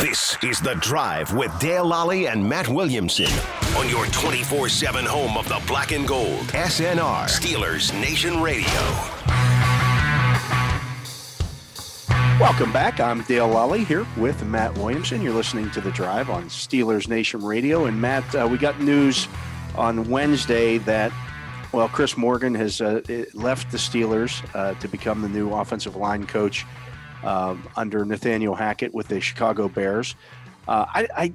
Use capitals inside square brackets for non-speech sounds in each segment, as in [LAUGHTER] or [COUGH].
This is The Drive with Dale Lolley and Matt Williamson on your 24 7 home of the black and gold. SNR, Steelers Nation Radio. Welcome back. I'm Dale Lolley here with Matt Williamson. You're listening to The Drive on Steelers Nation Radio. And Matt, uh, we got news on Wednesday that, well, Chris Morgan has uh, left the Steelers uh, to become the new offensive line coach um, under Nathaniel Hackett with the Chicago Bears. Uh, I, I,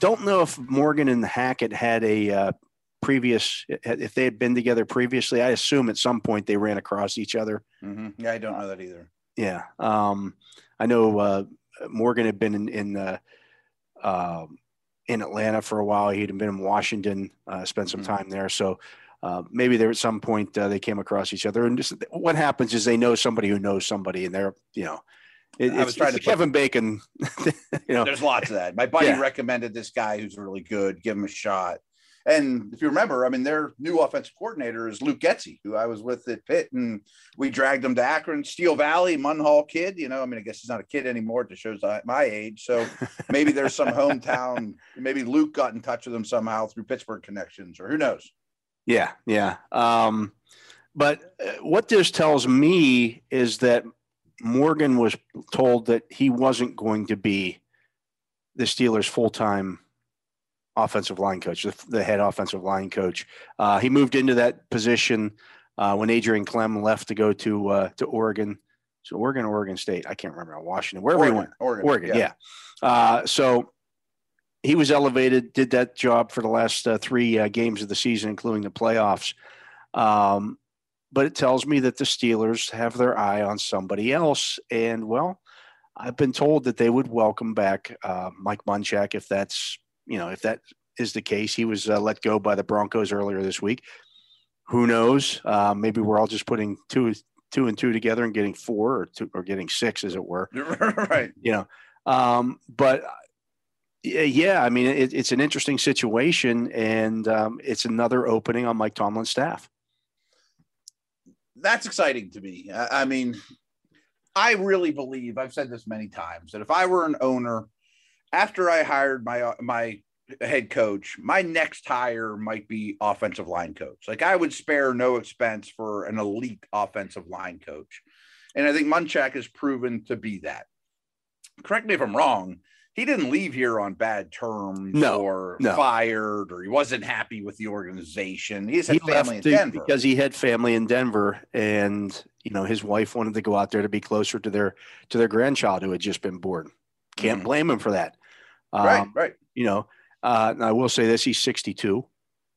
don't know if Morgan and Hackett had a uh, previous, if they had been together previously. I assume at some point they ran across each other. Mm-hmm. Yeah, I don't know that either. Yeah. Um, I know uh, Morgan had been in, in uh, in Atlanta for a while. He'd been in Washington, uh, spent some mm-hmm. time there. So uh, maybe there at some point uh, they came across each other. And just what happens is they know somebody who knows somebody, and they're you know. It, I was trying to Kevin put, Bacon. [LAUGHS] you know, there's lots of that. My buddy yeah. recommended this guy who's really good. Give him a shot. And if you remember, I mean, their new offensive coordinator is Luke Getsy, who I was with at Pitt, and we dragged him to Akron, Steel Valley, Munhall kid. You know, I mean, I guess he's not a kid anymore. It shows my age. So [LAUGHS] maybe there's some hometown. Maybe Luke got in touch with him somehow through Pittsburgh connections, or who knows. Yeah, yeah. Um, but uh, what this tells me is that Morgan was told that he wasn't going to be the Steelers' full time offensive line coach, the, the head offensive line coach. Uh, he moved into that position uh, when Adrian Klemm left to go to uh, to Oregon. So Oregon, Oregon State. I can't remember Washington, wherever Oregon, he went. Oregon, Oregon yeah. yeah. Uh, so he was elevated, did that job for the last uh, three uh, games of the season, including the playoffs. Um, but it tells me that the Steelers have their eye on somebody else. And well, I've been told that they would welcome back uh, Mike Munchak if that's you know, if that is the case, he was uh, let go by the Broncos earlier this week. Who knows? Uh, maybe we're all just putting two, two and two together and getting four or two or getting six, as it were. [LAUGHS] right. You know, um, but yeah, I mean, it, it's an interesting situation, and um, it's another opening on Mike Tomlin's staff. That's exciting to me. I, mean, I really believe I've said this many times that if I were an owner after I hired my my head coach, my next hire might be offensive line coach. Like I would spare no expense for an elite offensive line coach. And I think Munchak has proven to be that. Correct me if I'm wrong. He didn't leave here on bad terms no, or no. fired or he wasn't happy with the organization. He had he family in Denver. Because he had family in Denver and you know his wife wanted to go out there to be closer to their to their grandchild who had just been born. Can't mm-hmm. blame him for that. Um, right, right. You know, uh, I will say this: he's 62,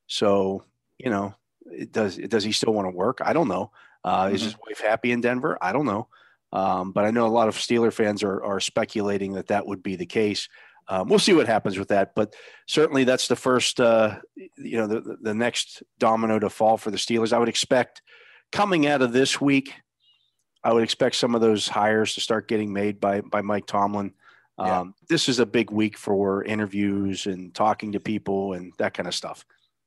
so you know, it does does he still want to work? I don't know. Uh, mm-hmm. Is his wife happy in Denver? I don't know. Um, but I know a lot of Steeler fans are are speculating that that would be the case. Um, we'll see what happens with that, but certainly that's the first, uh, you know, the the next domino to fall for the Steelers. I would expect coming out of this week, I would expect some of those hires to start getting made by by Mike Tomlin. Yeah. Um, this is a big week for interviews and talking to people and that kind of stuff.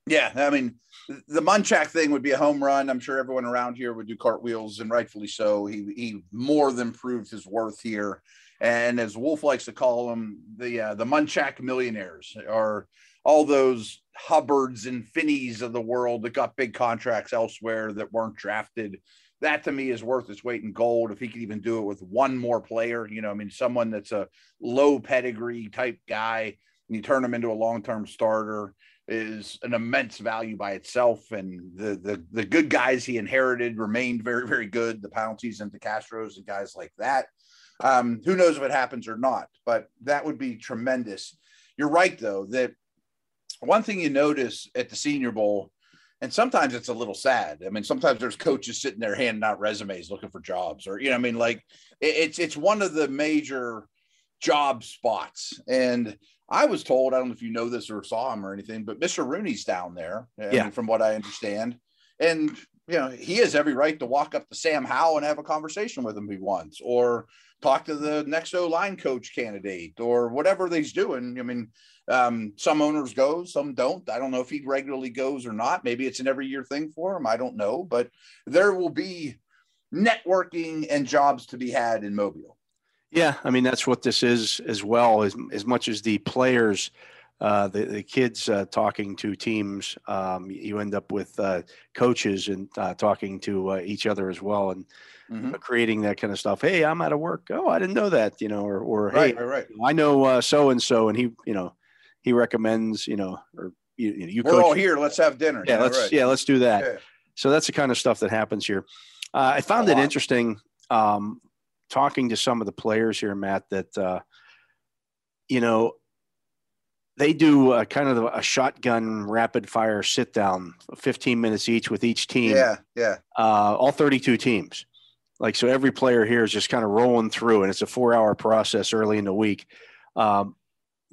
Yeah, I mean, the Munchak thing would be a home run. I'm sure everyone around here would do cartwheels, and rightfully so. He he more than proved his worth here. And as Wolf likes to call them, the uh, the Munchak millionaires are all those Hubbards and Finneys of the world that got big contracts elsewhere that weren't drafted that to me is worth its weight in gold. If he could even do it with one more player, you know, I mean, someone that's a low pedigree type guy, and you turn him into a long term starter is an immense value by itself. And the, the the good guys he inherited remained very very good. The Pounceys and the Castros and guys like that. Um, who knows if it happens or not? But that would be tremendous. You're right though that one thing you notice at the Senior Bowl and sometimes it's a little sad. I mean, sometimes there's coaches sitting there handing out resumes looking for jobs, or you know, I mean, like it's it's one of the major job spots. And I was told, I don't know if you know this or saw him or anything, but Mr. Rooney's down there, yeah. Mean, from what I understand, and you know, he has every right to walk up to Sam Howell and have a conversation with him if he wants, or talk to the next O line coach candidate, or whatever he's doing. I mean, um, some owners go, some don't. I don't know if he regularly goes or not. Maybe it's an every year thing for him. I don't know, but there will be networking and jobs to be had in Mobile. Yeah, I mean that's what this is as well. As as much as the players, uh, the the kids uh, talking to teams, um, you end up with uh, coaches and uh, talking to uh, each other as well, and Mhm. creating that kind of stuff. Hey, I'm out of work. Oh, I didn't know that. You know, or or Right, hey, right, right. I know so and so, and he, you know, he recommends, you know, or you, you, know, you We're coach. all here. Let's have dinner. Yeah, know, let's right. yeah, let's do that. Yeah. So that's the kind of stuff that happens here. Uh, I found it interesting um, talking to some of the players here, Matt. That uh, you know they do a kind of a shotgun rapid fire sit down, 15 minutes each with each team. Yeah, yeah. Uh, all 32 teams. Like so, every player here is just kind of rolling through, and it's a four-hour process early in the week. Um,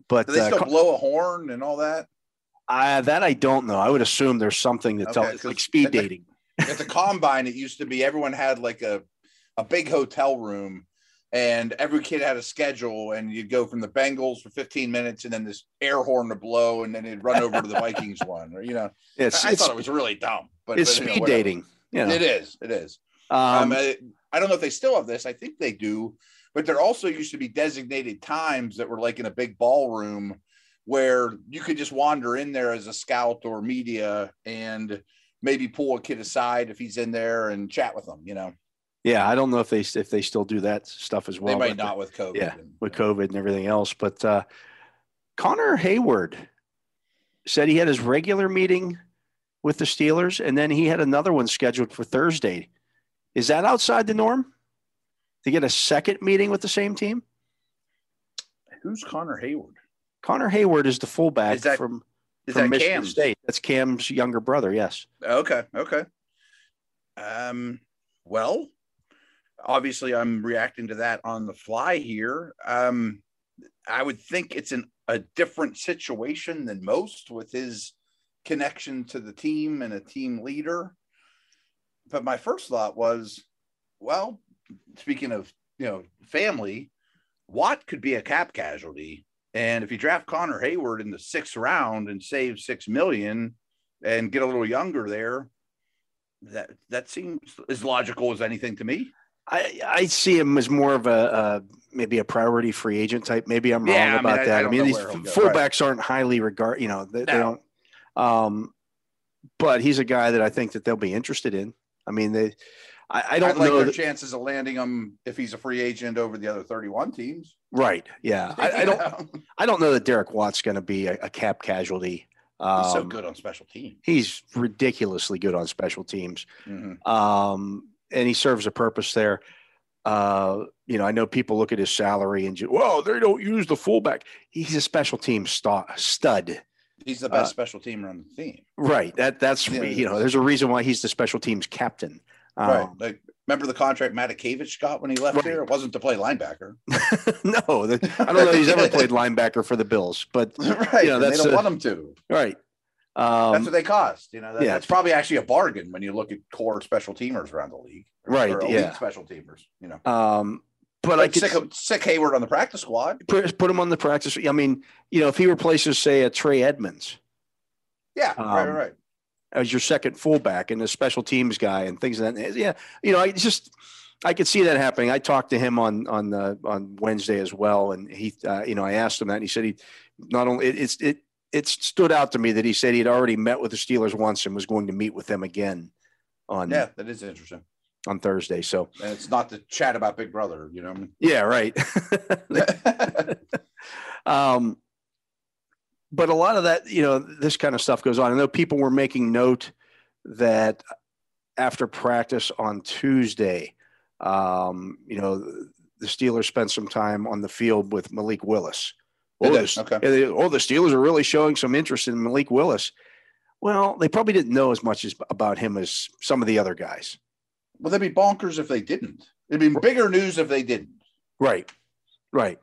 but Do they uh, still co- blow a horn and all that? I, that I don't know. I would assume there's something that Okay, tells like speed dating. At the combine, it used to be everyone had like a a big hotel room, and every kid had a schedule, and you'd go from the Bengals for 15 minutes, and then this air horn to blow, and then it'd run over to the Vikings [LAUGHS] one, or you know. It's I, it's, thought it was really dumb, but it's but, you know, speed dating. Know. It is. It is. Um, Um, I, I don't know if they still have this. I think they do, but there also used to be designated times that were like in a big ballroom where you could just wander in there as a scout or media and maybe pull a kid aside if he's in there and chat with them. You know, yeah, I don't know if they if they still do that stuff as well. they might not with COVID. yeah, and- with COVID and everything else. But uh, Connor Heyward said he had his regular meeting with the Steelers, and then he had another one scheduled for Thursday. Is that outside the norm? To get a second meeting with the same team? Who's Connor Heyward? Connor Heyward is the fullback Is that- from, Is from that Michigan Cam? State. That's Cam's younger brother. Yes. Okay. Okay. Um, well, obviously I'm reacting to that on the fly here. Um, I would think it's an, a different situation than most with his connection to the team and a team leader. But my first thought was, well, speaking of, you know, family, Watt could be a cap casualty. And if you draft Connor Heyward in the sixth round and save six million and get a little younger there, that that seems as logical as anything to me. I, I see him as more of a, uh maybe a priority free agent type. Maybe I'm wrong I about that. I I, mean, these where he'll f- go, right. fullbacks aren't highly regard. You know, they, they don't. Um, but he's a guy that I think that they'll be interested in. I mean, they. I, I don't like know. their That, chances of landing him if he's a free agent over the other 31 teams. right? Yeah, [LAUGHS] I, I don't. I don't know that Derek Watt's going to be a, a cap casualty. Um, He's so good on special teams. He's ridiculously good on special teams. Mhm. um, and he serves a purpose there. Uh, you know, I know people look at his salary and, well, they don't use the fullback. He's a special team sta- stud, He's the best Uh, special teamer on the team. right? That that's Yeah. you know, there's a reason why he's the special teams captain. right. Um, Like, remember the contract Matakevich got when he left Right. there? It wasn't to play linebacker. [LAUGHS] no, that, I don't know if he's ever played linebacker for the Bills, but [LAUGHS] right. You know, and that's they don't a- want him to. right. That's Um, what they cost. You know, that, yeah. that's probably actually a bargain when you look at core special teamers around the league. Right, Or yeah. Special teamers, you know. um, but I Like could sick, sick Heyward on the practice squad. put, put him on the practice. I mean, you know, if he replaces, say, a Trey Edmunds Yeah, right, right, Um, right. as your second fullback and a special teams guy and things of that. Yeah, you know, I just I could see that happening. I talked to him on on uh, on Wednesday as well, and he, uh, you know, I asked him that, and he said he not only it, it's it it stood out to me that he said he'd already met with the Steelers once and was going to meet with them again on Yeah, that is interesting. on Thursday. So And it's not to chat about Big Brother, you know. yeah, right. [LAUGHS] um, but a lot of that, you know, this kind of stuff goes on. I know people were making note that after practice on Tuesday, um, you know, the Steelers spent some time on the field with Malik Willis. Oh, the, Okay. they- oh, the Steelers are really showing some interest in Malik Willis. Well, they probably didn't know as much as, about him as some of the other guys. well, they'd be bonkers if they didn't. It'd be bigger news if they didn't. Right, right.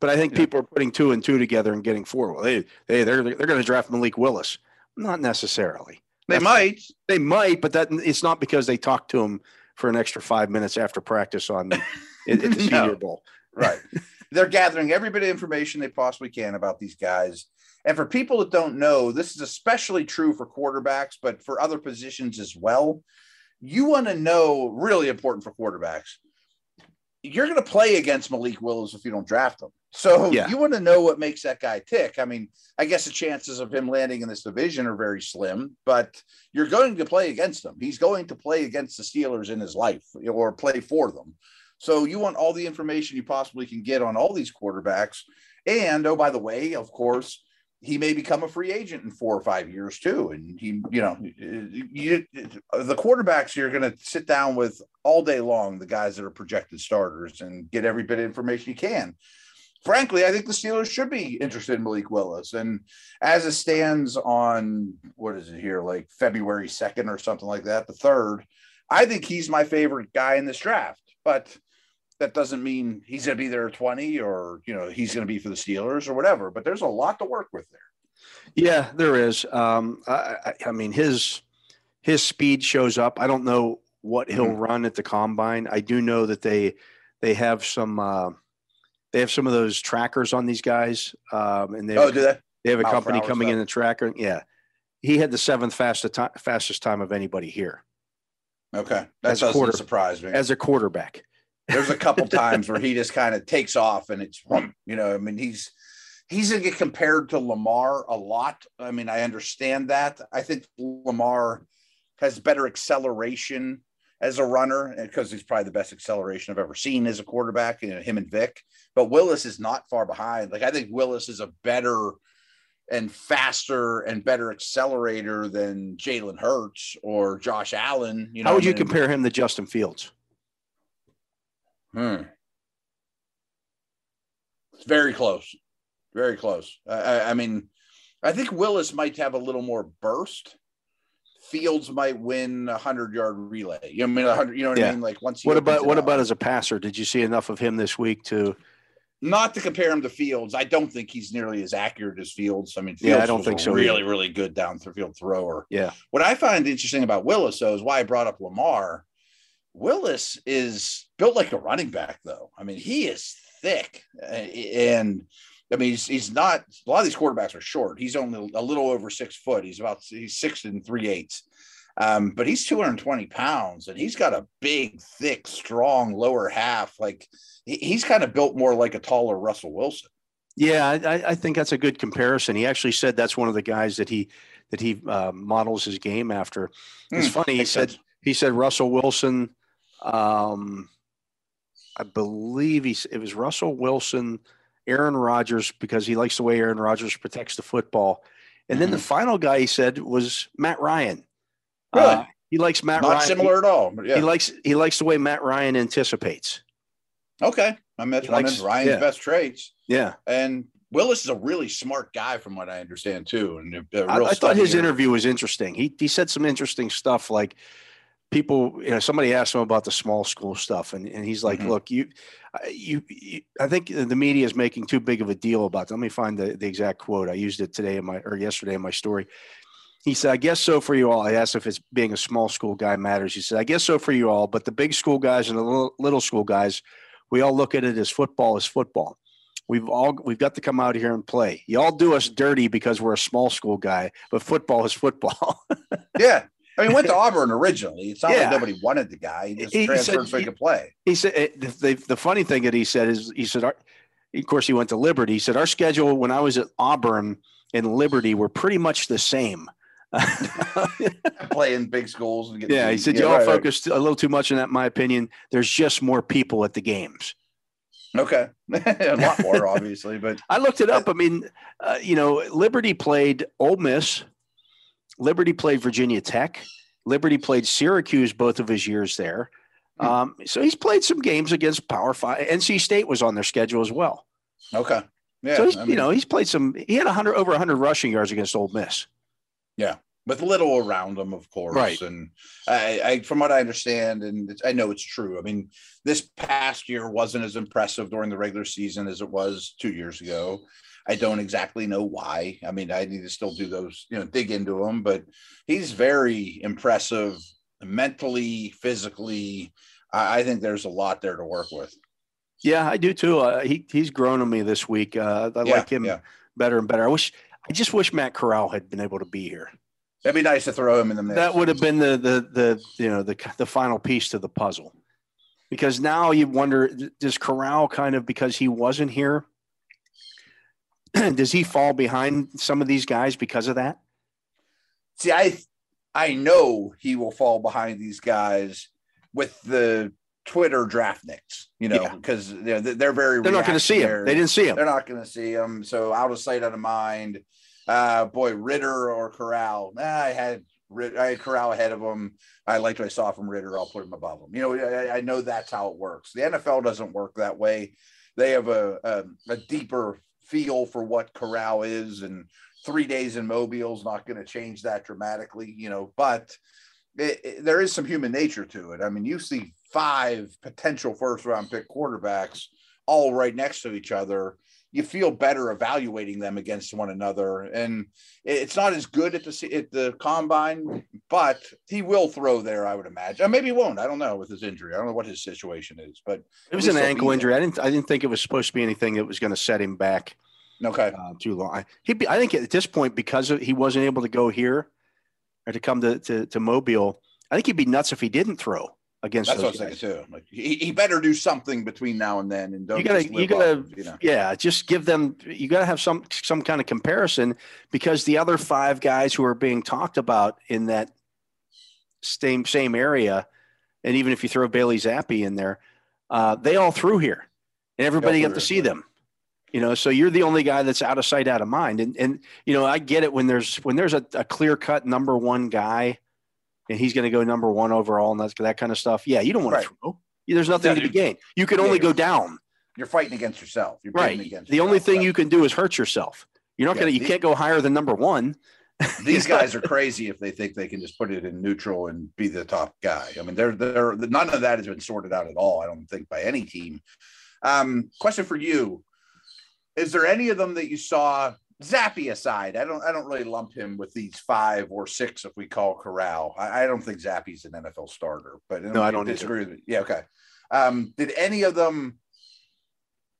But I think Yeah. people are putting two and two together and getting four. Well, they, they they're they're going to draft Malik Willis. Not necessarily. They That's- might. They might, but that it's not because they talked to him for an extra five minutes after practice on [LAUGHS] at, at the No. Senior Bowl. Right. [LAUGHS] They're gathering every bit of information they possibly can about these guys. And for people that don't know, this is especially true for quarterbacks, but for other positions as well. You want to know, really important for quarterbacks, you're going to play against Malik Willis if you don't draft him. So Yeah. you want to know what makes that guy tick. I mean, I guess the chances of him landing in this division are very slim, but you're going to play against him. He's going to play against the Steelers in his life or play for them. So you want all the information you possibly can get on all these quarterbacks. And oh, by the way, of course, he may become a free agent in four or five years too. And he, you know, you, the quarterbacks you're going to sit down with all day long, the guys that are projected starters, and get every bit of information you can. Frankly, I think the Steelers should be interested in Malik Willis. And as it stands on what is it here, like February 2nd or something like that, the third, I think he's my favorite guy in this draft. But that doesn't mean he's going to be there at 20 or, you know, he's going to be for the Steelers or whatever. But there's a lot to work with there. Yeah, there is. Um, I, I, mean, his his speed shows up. I don't know what he'll Mhm. run at the combine. I do know that they they have some uh, they have some of those trackers on these guys, um, and they Oh, do they? they have a Mile company coming in the tracker. Yeah, he had the seventh fastest time, fastest time of anybody here Okay. That As a doesn't quarter- surprise me. as a quarterback. There's a couple [LAUGHS] times where he just kind of takes off and it's, you know, I mean, he's, he's going to get compared to Lamar a lot. I mean, I understand that. I think Lamar has better acceleration as a runner because he's probably the best acceleration I've ever seen as a quarterback, you know, him and Vic. But Willis is not far behind. Like, I think Willis is a better and faster and better accelerator than Jalen Hurts or Josh Allen. You know, How would I you mean, compare him to Justin Fields? Hmm. It's very close. Very close. I, I, I mean, I think Willis might have a little more burst. Fields might win a hundred yard relay. You know, what I mean, a hundred. You know what Yeah. I mean? Like once. What about what up. about as a passer? Did you see enough of him this week to? Not to compare him to Fields. I don't think he's nearly as accurate as Fields. I mean, Yeah, I don't think a so Really, really good down the field thrower. Yeah. What I find interesting about Willis, though, is why I brought up Lamar. Willis is built like a running back, though. I mean, he is thick, and I mean, he's, he's not. A lot of these quarterbacks are short. He's only a little over six foot. He's about he's six and three eighths, um, but he's two hundred twenty pounds, and he's got a big, thick, strong lower half. Like he- he's kind of built more like a taller Russell Wilson. Yeah, I, I- think that's a good comparison. He actually said that's one of the guys that he that he uh, models his game after. It's Hmm, funny. He said sense. he said Russell Wilson. Um, I believe he s- it was Russell Wilson, Aaron Rodgers because he likes the way Aaron Rodgers protects the football, and then the final guy he said was Matt Ryan. Mm-hmm. Really? Uh, he likes Matt not Ryan. similar at all. He, yeah. he likes he likes the way Matt Ryan anticipates. okay, I mean that's one of Ryan's yeah. best traits. Yeah, And Willis is a really smart guy, from what I understand too. And I, I thought his interview was interesting. He he said some interesting stuff like people, you know, somebody asked him about the small school stuff, and, and he's like, Mhm. "Look, you, I- you, you, I think the media is making too big of a deal about." Let me find the, the exact quote. I used it today in my or yesterday in my story. He said, "I guess so for you all." I asked if it's being a small school guy matters. He said, "I guess so for you all, but the big school guys and the little, little school guys, we all look at it as football is football." We've all we've got to come out here and play. Y'all do us dirty because we're a small school guy, but football is football. [LAUGHS] Yeah. I mean, he went to Auburn originally. It's not Yeah. like nobody wanted the guy. He just He- transferred said so he could play. he said eh, the, the, funny thing that he said is he said our, of course he went to liberty he said our schedule when i was at auburn and liberty were pretty much the same [LAUGHS] Playing big schools and yeah he said yeah, y'all right, right. focused a little too much on that in my opinion there's just more people at the games Okay. [LAUGHS] a lot more, obviously, but [LAUGHS] i looked it up i mean uh, you know liberty played Ole miss liberty played virginia tech liberty played syracuse both of his years there Hmm. um, so he's played some games against power five nc state was on their schedule as well okay. Yeah. so he's, I you know he's played some. He had a hundred over hundred rushing yards against Ole Miss. Yeah, with little around him, of course. Right. And I, I, from what I understand, and it's, I know it's true. I mean, this past year wasn't as impressive during the regular season as it was two years ago. I don't exactly know why. I mean, I need to still do those, you know, dig into him, but he's very impressive mentally, physically. I, I think there's a lot there to work with. Yeah, I do too. Uh, he he's grown on me this week. Uh, I Yeah, like him yeah. better and better. I wish. I just wish Matt Corral had been able to be here. That'd be nice to throw him in the mix. That would have been the the the you know the the final piece to the puzzle. because now you wonder does Corral kind of because he wasn't here [CLEARS THROAT] does he fall behind some of these guys because of that? See, I I know he will fall behind these guys with the Twitter draftniks, you know, Yeah. because they're, they're very They're not going to see him. They didn't see him. They're not going to see him. So out of sight, out of mind. Uh, boy, Ridder or Corral. Nah, I had I had Corral ahead of him. I liked what I saw from Ridder. I'll put him above him. You know, I, I know that's how it works. The NFL doesn't work that way. They have a, a a deeper feel for what Corral is, and three days in Mobile is not going to change that dramatically. You know, but it, it- there is some human nature to it. I mean, you see five potential first round pick quarterbacks all right next to each other. You feel better evaluating them against one another, and it's not as good at the at the combine, but he will throw there, I would imagine. Or maybe he won't. I don't know with his injury. I don't know what his situation is, but It was an ankle injury. I didn't. I didn't think it was supposed to be anything that was going to set him back okay. uh, too long. I, he'd I think at this point, because he wasn't able to go here or to come to, to, to Mobile, I think he'd be nuts if he didn't throw against That's what I those was guys. thinking too. Like he, he better do something between now and then, and don't You gotta, you gotta, you know. yeah, just give them. You got to have some some kind of comparison because the other five guys who are being talked about in that same same area, and even if you throw Bailey Zappe in there, uh, they all threw here, and everybody got to see them. You know, so you're the only guy that's out of sight, out of mind, and and you know I get it when there's when there's a, a clear cut number one guy, and he's going to go number one overall, and that's that kind of stuff. Yeah, you don't want Right. to throw. There's nothing Yeah, to be gained. You can yeah, only go down. You're fighting against yourself. You're Right. against The only thing right? you can do is hurt yourself. You're not Yeah, going to, you the- can't go higher than number one. [LAUGHS] these guys are [LAUGHS] crazy if they think they can just put it in neutral and be the top guy. I mean, they're they're none of that has been sorted out at all. I don't think by any team. Um, question for you: Is there any of them that you saw? Zappe aside, I don't I don't really lump him with these five or six if we call Corral. I, I don't think Zappe's an NFL starter, but No, I don't either. disagree with me. Yeah, okay. Um, did any of them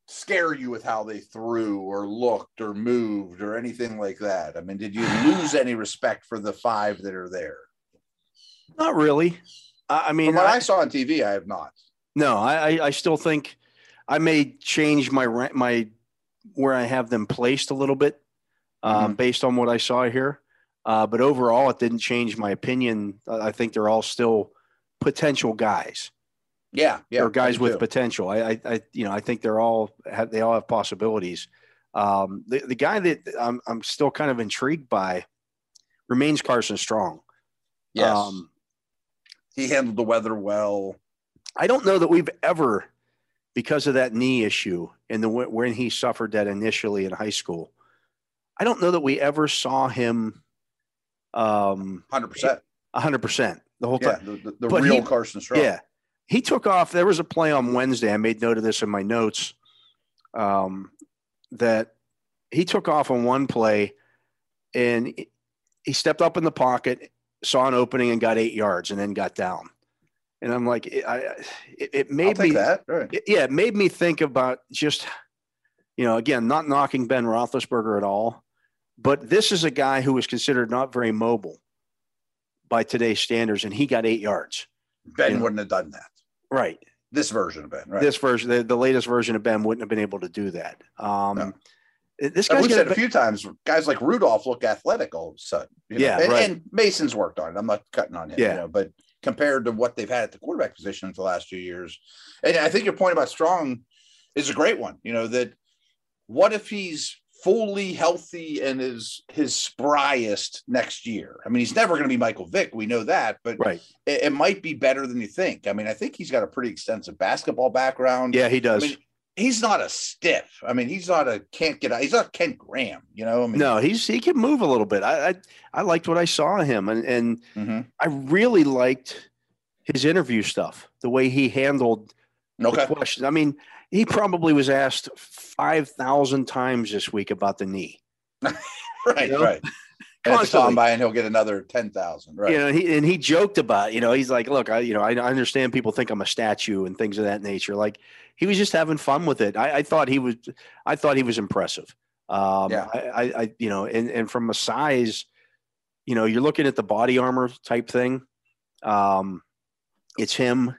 scare you with how they threw or looked or moved or anything like that? I mean, did you [SIGHS] lose any respect for the five that are there? Not really. I, I mean, From what I, I saw on TV, I have not. no, I, I- I still think I may change my my where I have them placed a little bit um, Mhm. based on what I saw here. Uh, but overall, it didn't change my opinion. I I think they're all still potential guys Yeah, yeah. or guys with too. potential. I, I, I, you know, I think they're all have, they all have possibilities. Um, the, the guy that I'm, I'm still kind of intrigued by remains Carson Strong. Yes, Um, he handled the weather well. I don't know that we've ever, because of that knee issue and the when he suffered that initially in high school, I don't know that we ever saw him um, Hundred percent. 100% the whole Yeah, time. the, the, the real he- Carson Strong. Yeah. He took off. There was a play on Wednesday. I made note of this in my notes um, that he took off on one play and he- stepped up in the pocket, saw an opening, and got eight yards and then got down. And I'm like, I, it, it made me, right. it- yeah, it made me think about just, you know, again, not knocking Ben Roethlisberger at all, but this is a guy who was considered not very mobile by today's standards, and he got eight yards. Ben Yeah. wouldn't have done that. Right. This version of Ben, right? This version, the, the latest version of Ben wouldn't have been able to do that. Um, No. This guy's we've said a few times, guys like Rudolph look athletic all of a sudden. you know? Yeah, and, right. and Mason's worked on it. I'm not cutting on him, Yeah. you know, but compared to what they've had at the quarterback position for the last few years, and I think your point about Strong is a great one. You know that what if he's fully healthy and is his spryest next year? I mean, he's never going to be Michael Vick. We know that, but right. it, it might be better than you think. I mean, I think he's got a pretty extensive basketball background. Yeah, he I does. mean, he's not a stiff. I mean, he's not a can't get out. He's not Kent Graham, you know. I mean, no, he's he can move a little bit. I I, I liked what I saw of him, and and Mhm. I really liked his interview stuff, the way he handled Okay. questions. I mean, he probably was asked five thousand times this week about the knee. [LAUGHS] Right. You know? Right. And at the Constantly. combine, he'll get another ten thousand. Right. You know, he and he joked about, you know, he's like, look, I, you know, I, I understand people think I'm a statue and things of that nature. Like he was just having fun with it. I, I thought he was, I thought he was impressive. Um, Yeah. I, I, I, you know, and and from a size, you know, you're looking at the body armor type thing. Um, it's him.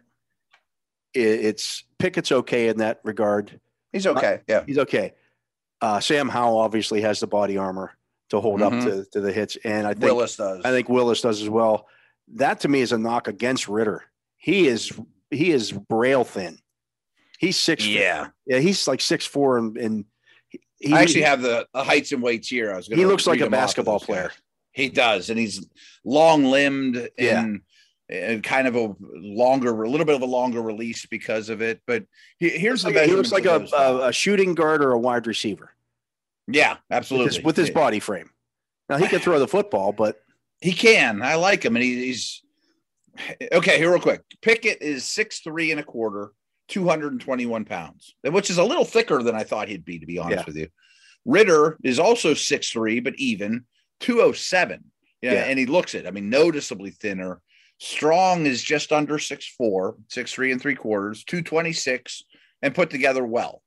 It's Pickett's okay in that regard. He's okay. Yeah. He's okay. Uh, Sam Howell obviously has the body armor to hold Mhm. up to, to the hits, and I think Willis does. I think Willis does as well. That to me is a knock against Ridder. He is he is rail thin. He's six. yeah. yeah, he's like six four, and, and he, I actually have the, the heights and weights here. I was gonna he looks like a them off of basketball this guy. player. He does, and he's long limbed Yeah. And, kind of a longer, a little bit of a longer release because of it. But he, here's the Like- he looks like a, a, a shooting guard or a wide receiver yeah, with absolutely his, with his body frame. Now he can throw the football, but He can. I like him, and he, he's okay. Here, real quick. Pickett is six three and a quarter, two hundred and twenty one pounds, which is a little thicker than I thought he'd be. To be honest Yeah. with you, Ridder is also six three, but even two oh seven. Yeah. and he looks it. I mean, noticeably thinner. Strong is just under six four, six three and three quarters, two twenty six, and put together well.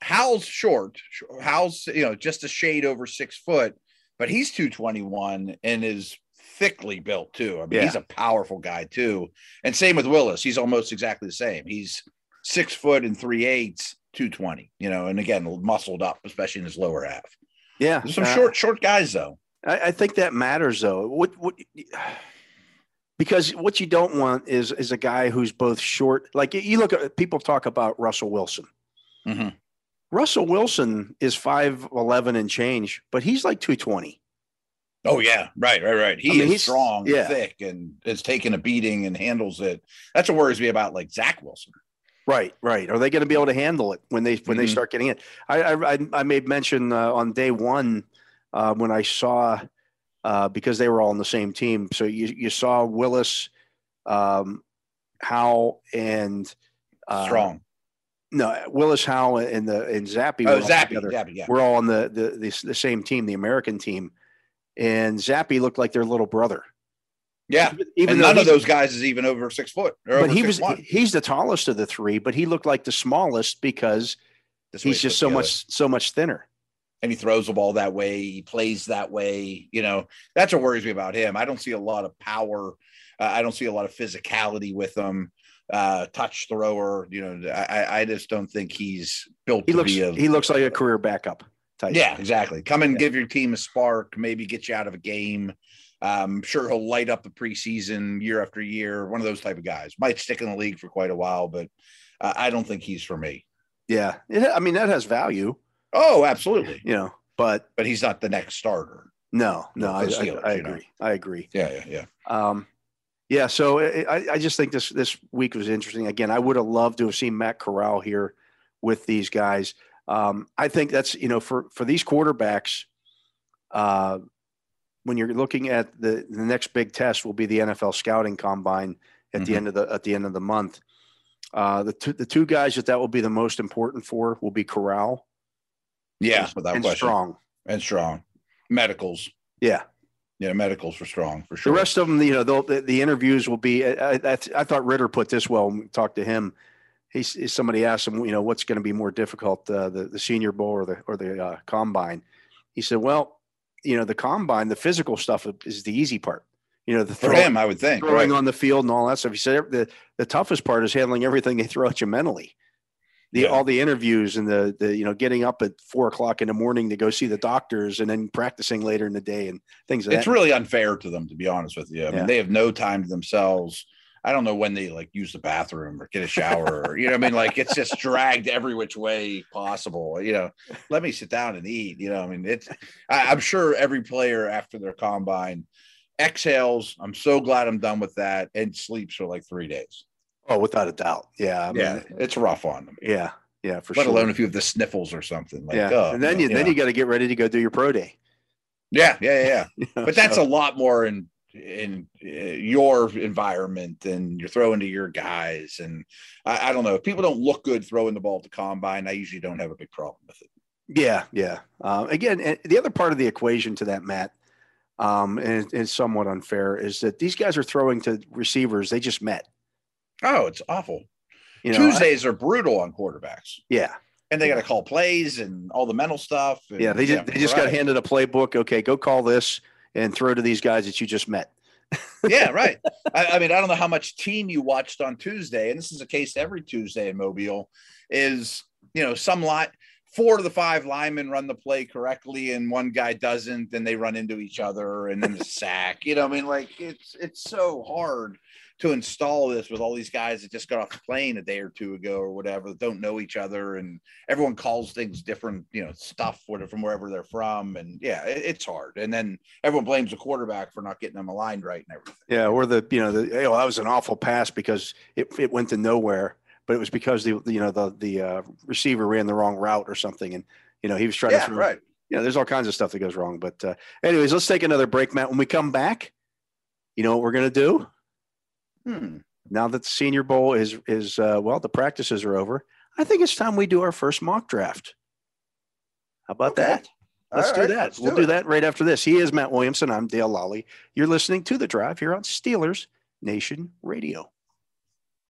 Howell's short. Howell's you know just a shade over six foot, but he's 221 and is thickly built too. I mean, Yeah. he's a powerful guy too. And same with Willis. He's almost exactly the same. He's six foot and three eighths, 220, you know, and again, muscled up, especially in his lower half. yeah, There's some uh, short, short guys though. I, I think that matters though. What what because what you don't want is is a guy who's both short. Like you look at people talk about Russell Wilson. Mhm. Russell Wilson is five eleven and change, but he's like two twenty. Oh yeah, right, right, right. He I mean, is he's- strong, yeah. thick, and is taking a beating and handles it. That's what worries me about like Zach Wilson. Right, right. Are they going to be able to handle it when they when they Mhm. start getting it? I I, I- I made mention uh, on day one uh, when I saw uh, because they were all on the same team. So you you saw Willis, um, Howell, and uh, Strong. No, Willis Howell and the and Zappe. Oh, were Zappe. Zappe, yeah. We're all on the, the the the same team, the American team, and Zappe looked like their little brother. Yeah. even and none of those guys is even over six foot. Or But he was one. he's the tallest of the three, but he looked like the smallest because This he's just so much so much thinner. And he throws the ball that way. He plays that way. You know, that's what worries me about him. I don't see a lot of power. Uh, I don't see a lot of physicality with him. Uh, touch thrower. You know, I, I- just don't think he's built He to looks be a. he looks like a career backup type. yeah, exactly. Come and Yeah. give your team a spark. Maybe get you out of a game. Um, sure, he'll light up the preseason year after year. One of those type of guys might stick in the league for quite a while, but uh, I don't think he's for me. yeah. It, I mean that has value, Oh, absolutely. you know, but But he's not the next starter. no, no, I, the I, I you know. agree. I agree. Yeah, yeah, yeah. Um, yeah, so I, I- just think this this week was interesting. Again, I would have loved to have seen Matt Corral here with these guys. Um, I think that's you know for for these quarterbacks, uh, when you're looking at the the next big test will be the NFL scouting combine at the Mhm. end of the at the end of the month. Uh, the two the two guys that that will be the most important for will be Corral Yeah, without and question. Strong. and strong. Medicals, Yeah, yeah, medicals for strong for sure. The rest of them, you know, the, the interviews will be. I, I, I thought Ridder put this well when we talked to him. He's somebody asked him, you know, what's going to be more difficult, uh, the the Senior Bowl or the or the uh, Combine? He said, well, you know, the Combine, the physical stuff is the easy part. You know, the for him, I would think. throwing Right. on the field and all that stuff. He said the the toughest part is handling everything they throw at you mentally. The Yeah. all the interviews and the the you know getting up at four o'clock in the morning to go see the doctors and then practicing later in the day and things. Of It's that. really unfair to them, to be honest with you. I mean, Yeah. they have no time to themselves. I don't know when they like use the bathroom or get a shower or you know, what I mean, like it's just [LAUGHS] dragged every which way possible. You know, let me sit down and eat. You know, I mean, it's I, I'm sure every player after their combine exhales. I'm so glad I'm done with that and sleeps for like three days. Oh, without a doubt. Yeah, I mean, yeah, it's rough on them. Yeah, yeah, for sure. Let sure. alone if you have the sniffles or something. Like, yeah, oh, and then you then you got to get ready to go do your pro day. yeah, yeah, yeah, yeah. [LAUGHS] But that's so- a lot more in in uh, your environment and you're throwing to your guys and I, I don't know if people don't look good throwing the ball the combine i usually don't have a big problem with it yeah, yeah. Uh, again, the other part of the equation to that, Matt, um, and it's somewhat unfair, is that these guys are throwing to receivers they just met. Oh it's awful You know, tuesdays are brutal on quarterbacks yeah, and they got to call plays and all the mental stuff and, yeah. They just they just got handed a playbook. Okay, go call this and throw to these guys that you just met. [LAUGHS] yeah, right. I, I, mean, I don't know how much team you watched on Tuesday, and this is a case every Tuesday in Mobile. Is you know some lot four of the five linemen run the play correctly, and one guy doesn't, then they run into each other, and then the sack. You know, I mean, like it's it's so hard to install this with all these guys that just got off the plane a day or two ago or whatever that don't know each other and everyone calls things different you know stuff from wherever they're from. And yeah it, it's hard. And then everyone blames the quarterback for not getting them aligned right and everything. Yeah or the you know the oh that was an awful pass because it, it went to nowhere but it was because the you know the the uh, receiver ran the wrong route or something and you know he was trying yeah, to right yeah there's all kinds of stuff that goes wrong but uh, anyways let's take another break matt when we come back you know what we're going to do Hmm. Now that the Senior Bowl is is uh, well, the practices are over. I think it's time we do our first mock draft. How about Okay. that? Let's All do right, that. let's we'll do do that right after this. He is Matt Williamson. I'm Dale Lolley. You're listening to the Drive here on Steelers Nation Radio.